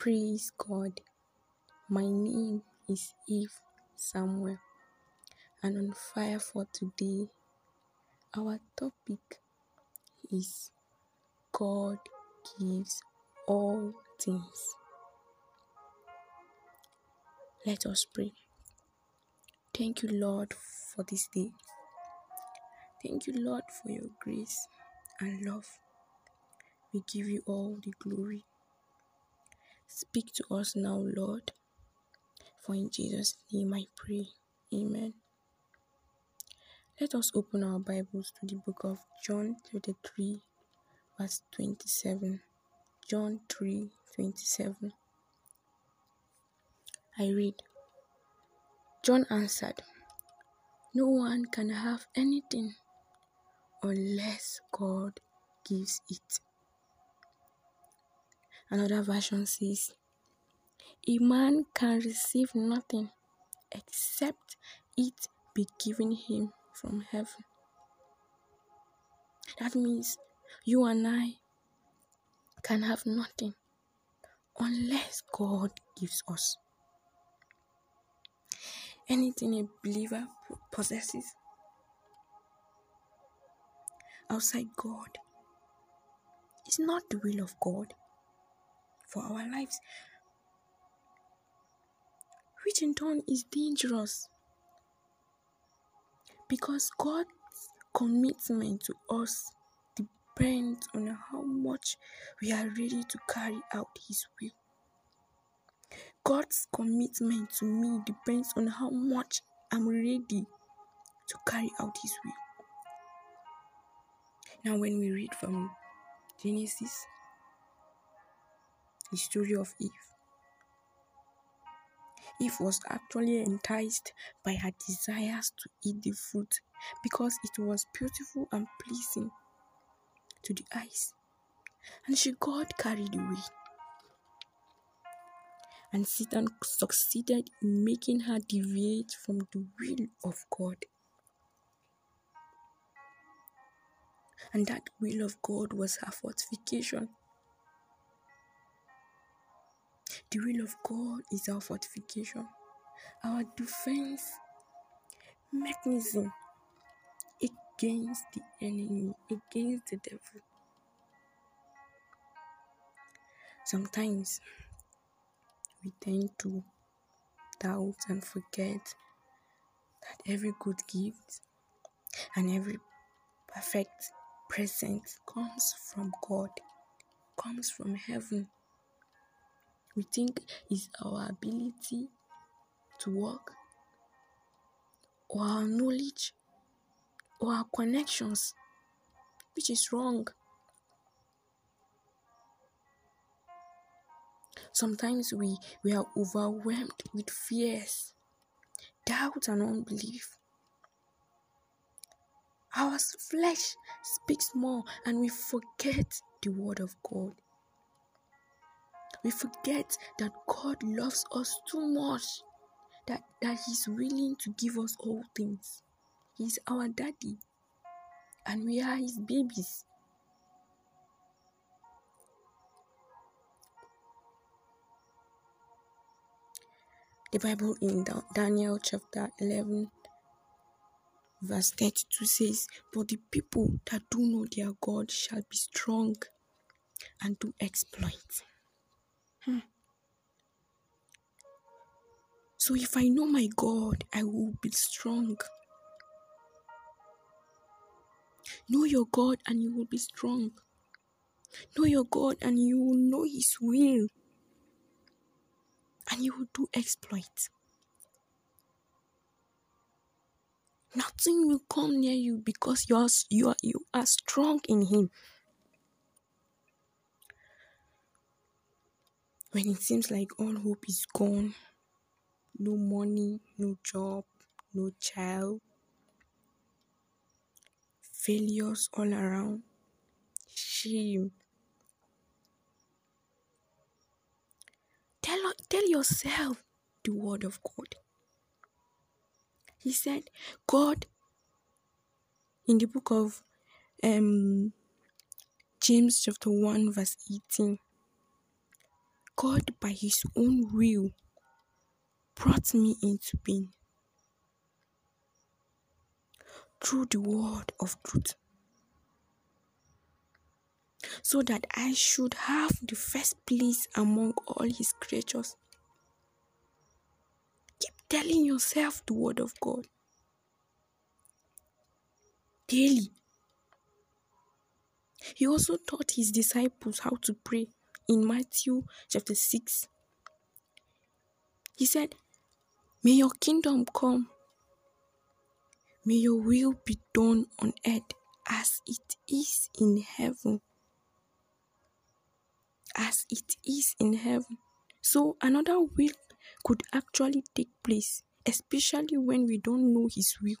Praise God. My name is Eve Samuel, and on fire for today, our topic is God gives all things. Let us pray. Thank you, Lord, for this day. Thank you, Lord, for your grace and love. We give you all the glory. Speak to us now, Lord. For in Jesus' name I pray. Amen. Let us open our Bibles to the book of John 33, verse 27. John 3 27. I read John answered, No one can have anything unless God gives it. Another version says, A man can receive nothing except it be given him from heaven. That means you and I can have nothing unless God gives us. Anything a believer possesses outside God is not the will of God for our lives, which in turn is dangerous because God's commitment to us depends on how much we are ready to carry out His will. God's commitment to me depends on how much I'm ready to carry out His will. Now, when we read from Genesis, the story of Eve, Eve was actually enticed by her desires to eat the fruit because it was beautiful and pleasing to the eyes. And she got carried away. And Satan succeeded in making her deviate from the will of God. And that will of God was her fortification. The will of God is our fortification, our defense mechanism against the enemy, against the devil. Sometimes we tend to doubt and forget that every good gift and every perfect present comes from God, comes from heaven. We think it's our ability to work, or our knowledge, or our connections, which is wrong. Sometimes we, we are overwhelmed with fears, doubt, and unbelief. Our flesh speaks more, and we forget the word of God. We forget that God loves us too much, that, that He's willing to give us all things. He's our daddy, and we are His babies. The Bible in Daniel chapter 11, verse 32 says, But the people that do know their God shall be strong and do exploits. So if I know my God, I will be strong. Know your God and you will be strong. Know your God and you will know His will. And you will do exploits. Nothing will come near you because you are, you are, you are strong in Him. When it seems like all hope is gone, no money, no job, no child, failures all around, shame. Tell, tell yourself the word of God. He said, God, in the book of um, James, chapter 1, verse 18, God, by His own will, brought me into being through the word of truth so that I should have the first place among all his creatures. Keep telling yourself the word of God daily. He also taught his disciples how to pray in Matthew chapter 6. He said, May your kingdom come, may your will be done on earth as it is in heaven as it is in heaven. So another will could actually take place, especially when we don't know His will.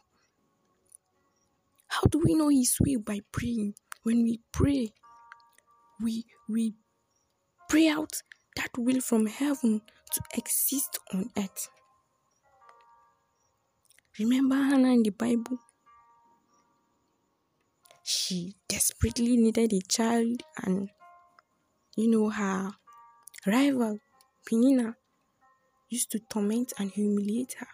How do we know His will? By praying. When we pray, we we pray out that will from heaven to exist on earth. Remember Hannah in the Bible? She desperately needed a child and you know, her rival, Peninnah, used to torment and humiliate her.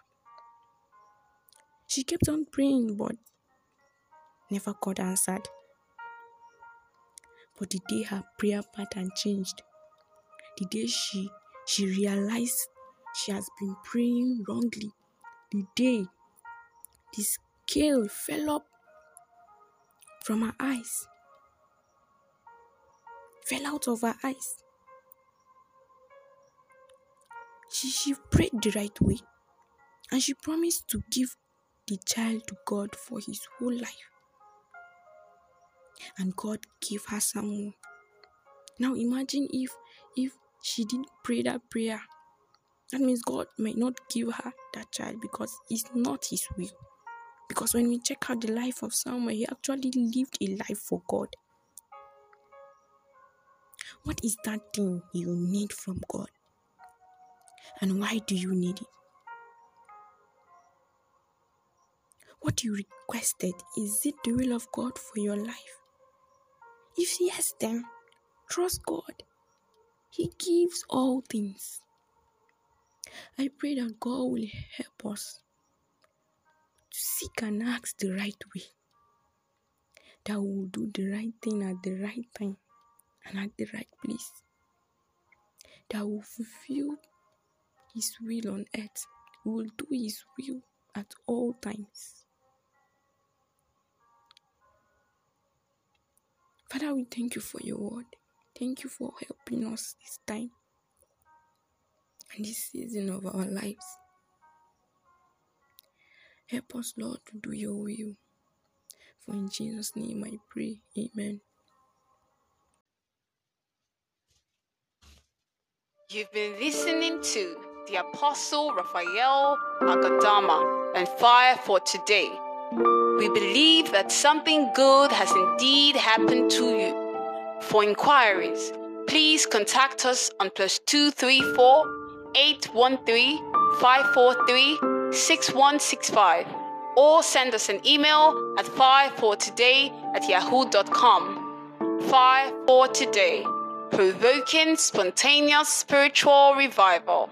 She kept on praying, but never got answered. But the day her prayer pattern changed, the day she she realized she has been praying wrongly, the day the scale fell up from her eyes fell out of her eyes. She, she prayed the right way and she promised to give the child to God for his whole life. And God gave her Samuel. Now imagine if if she didn't pray that prayer. That means God may not give her that child because it's not his will. Because when we check out the life of Samuel, he actually lived a life for God. What is that thing you need from God? And why do you need it? What you requested, is it the will of God for your life? If yes, then trust God. He gives all things. I pray that God will help us to seek and ask the right way, that we will do the right thing at the right time and at the right place that will fulfill His will on earth. We will do His will at all times. Father, we thank you for your word. Thank you for helping us this time and this season of our lives. Help us, Lord, to do your will. For in Jesus' name I pray. Amen. You've been listening to the Apostle Raphael Agadama and Fire for Today. We believe that something good has indeed happened to you. For inquiries, please contact us on plus 234 813 543 6165 or send us an email at firefortoday at yahoo.com. Fire for Today provoking spontaneous spiritual revival.